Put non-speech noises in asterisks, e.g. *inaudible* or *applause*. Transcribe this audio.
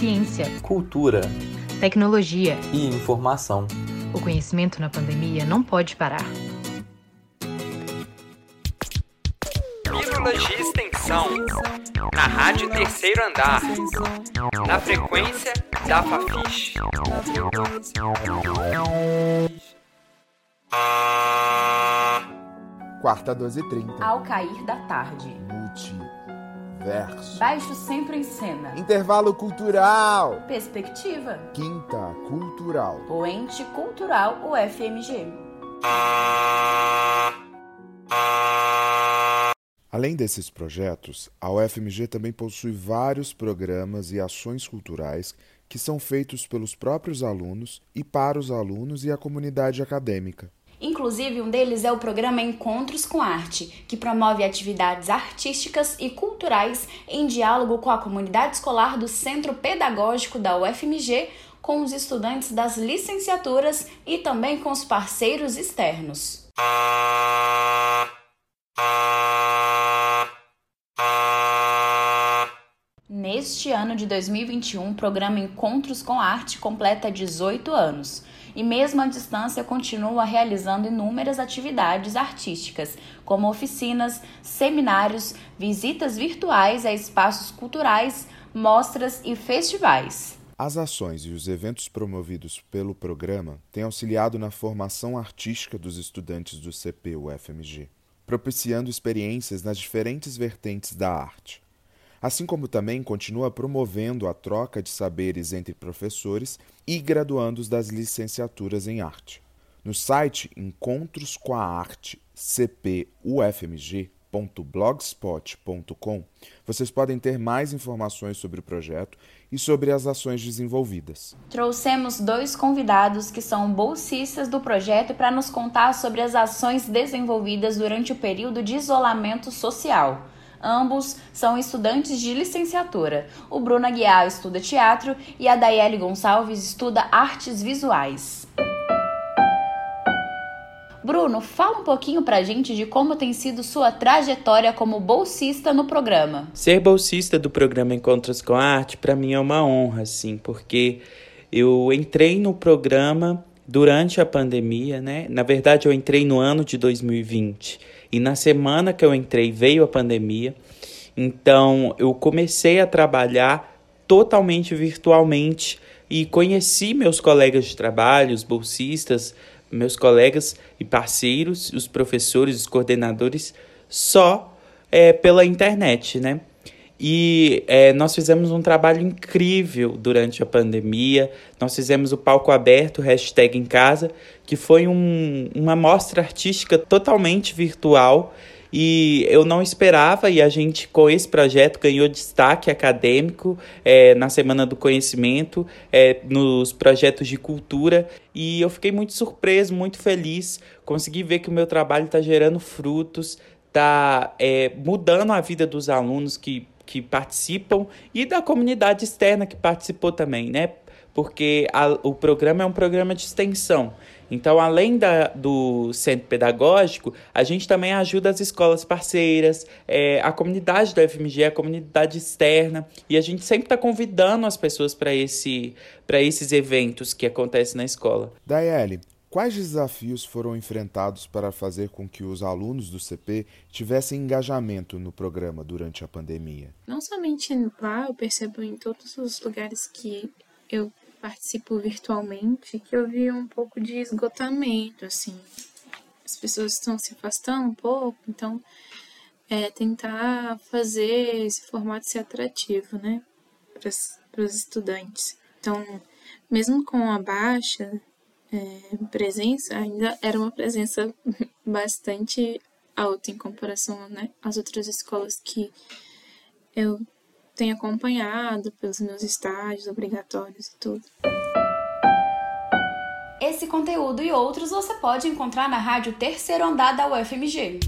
ciência, cultura, tecnologia e informação. O conhecimento na pandemia não pode parar. Pílulas de extensão. Na Rádio Terceiro Andar. Na frequência da Fafiche. Quarta 12h30. Ao cair da tarde. Multiverso. Baixo Centro em Cena. Intervalo cultural. Perspectiva. Quinta cultural. O ente cultural UFMG. Além desses projetos, a UFMG também possui vários programas e ações culturais que são feitos pelos próprios alunos e para os alunos e a comunidade acadêmica. Inclusive, um deles é o programa Encontros com Arte, que promove atividades artísticas e culturais em diálogo com a comunidade escolar do Centro Pedagógico da UFMG, com os estudantes das licenciaturas e também com os parceiros externos. Neste ano de 2021, o programa Encontros com Arte completa 18 anos e, mesmo à distância, continua realizando inúmeras atividades artísticas, como oficinas, seminários, visitas virtuais a espaços culturais, mostras e festivais. As ações e os eventos promovidos pelo programa têm auxiliado na formação artística dos estudantes do CP-UFMG, propiciando experiências nas diferentes vertentes da arte assim como também continua promovendo a troca de saberes entre professores e graduandos das licenciaturas em arte. No site Encontros com a Arte cpufmg.blogspot.com vocês podem ter mais informações sobre o projeto e sobre as ações desenvolvidas. Trouxemos dois convidados que são bolsistas do projeto para nos contar sobre as ações desenvolvidas durante o período de isolamento social. Ambos são estudantes de licenciatura. O Bruno Aguiar estuda teatro e a Daiele Gonçalves estuda artes visuais. Bruno, fala um pouquinho pra gente de como tem sido sua trajetória como bolsista no programa. Ser bolsista do programa Encontros com Arte para mim é uma honra, assim, porque eu entrei no programa durante a pandemia, né? Na verdade, eu entrei no ano de 2020 e na semana que eu entrei veio a pandemia. Então eu comecei a trabalhar totalmente virtualmente e conheci meus colegas de trabalho, os bolsistas, meus colegas e parceiros, os professores, os coordenadores, só é, pela internet, né? E é, nós fizemos um trabalho incrível durante a pandemia. Nós fizemos o palco aberto, hashtag em casa, que foi um, uma mostra artística totalmente virtual. E eu não esperava, e a gente, com esse projeto, ganhou destaque acadêmico é, na Semana do Conhecimento, é, nos projetos de cultura. E eu fiquei muito surpreso, muito feliz. Consegui ver que o meu trabalho está gerando frutos, está é, mudando a vida dos alunos que que participam e da comunidade externa que participou também, né? Porque a, o programa é um programa de extensão. Então, além da, do centro pedagógico, a gente também ajuda as escolas parceiras, é, a comunidade da FMG, a comunidade externa, e a gente sempre está convidando as pessoas para esse, esses eventos que acontecem na escola. Daiele, Quais desafios foram enfrentados para fazer com que os alunos do CP tivessem engajamento no programa durante a pandemia? Não somente lá, eu percebo em todos os lugares que eu participo virtualmente que eu vi um pouco de esgotamento, assim. As pessoas estão se afastando um pouco, então é tentar fazer esse formato ser atrativo, né, para os estudantes. Então, mesmo com a baixa é, presença ainda era uma presença *laughs* bastante alta em comparação né, às outras escolas que eu tenho acompanhado pelos meus estágios obrigatórios e tudo. Esse conteúdo e outros você pode encontrar na rádio Terceiro Andar da UFMG.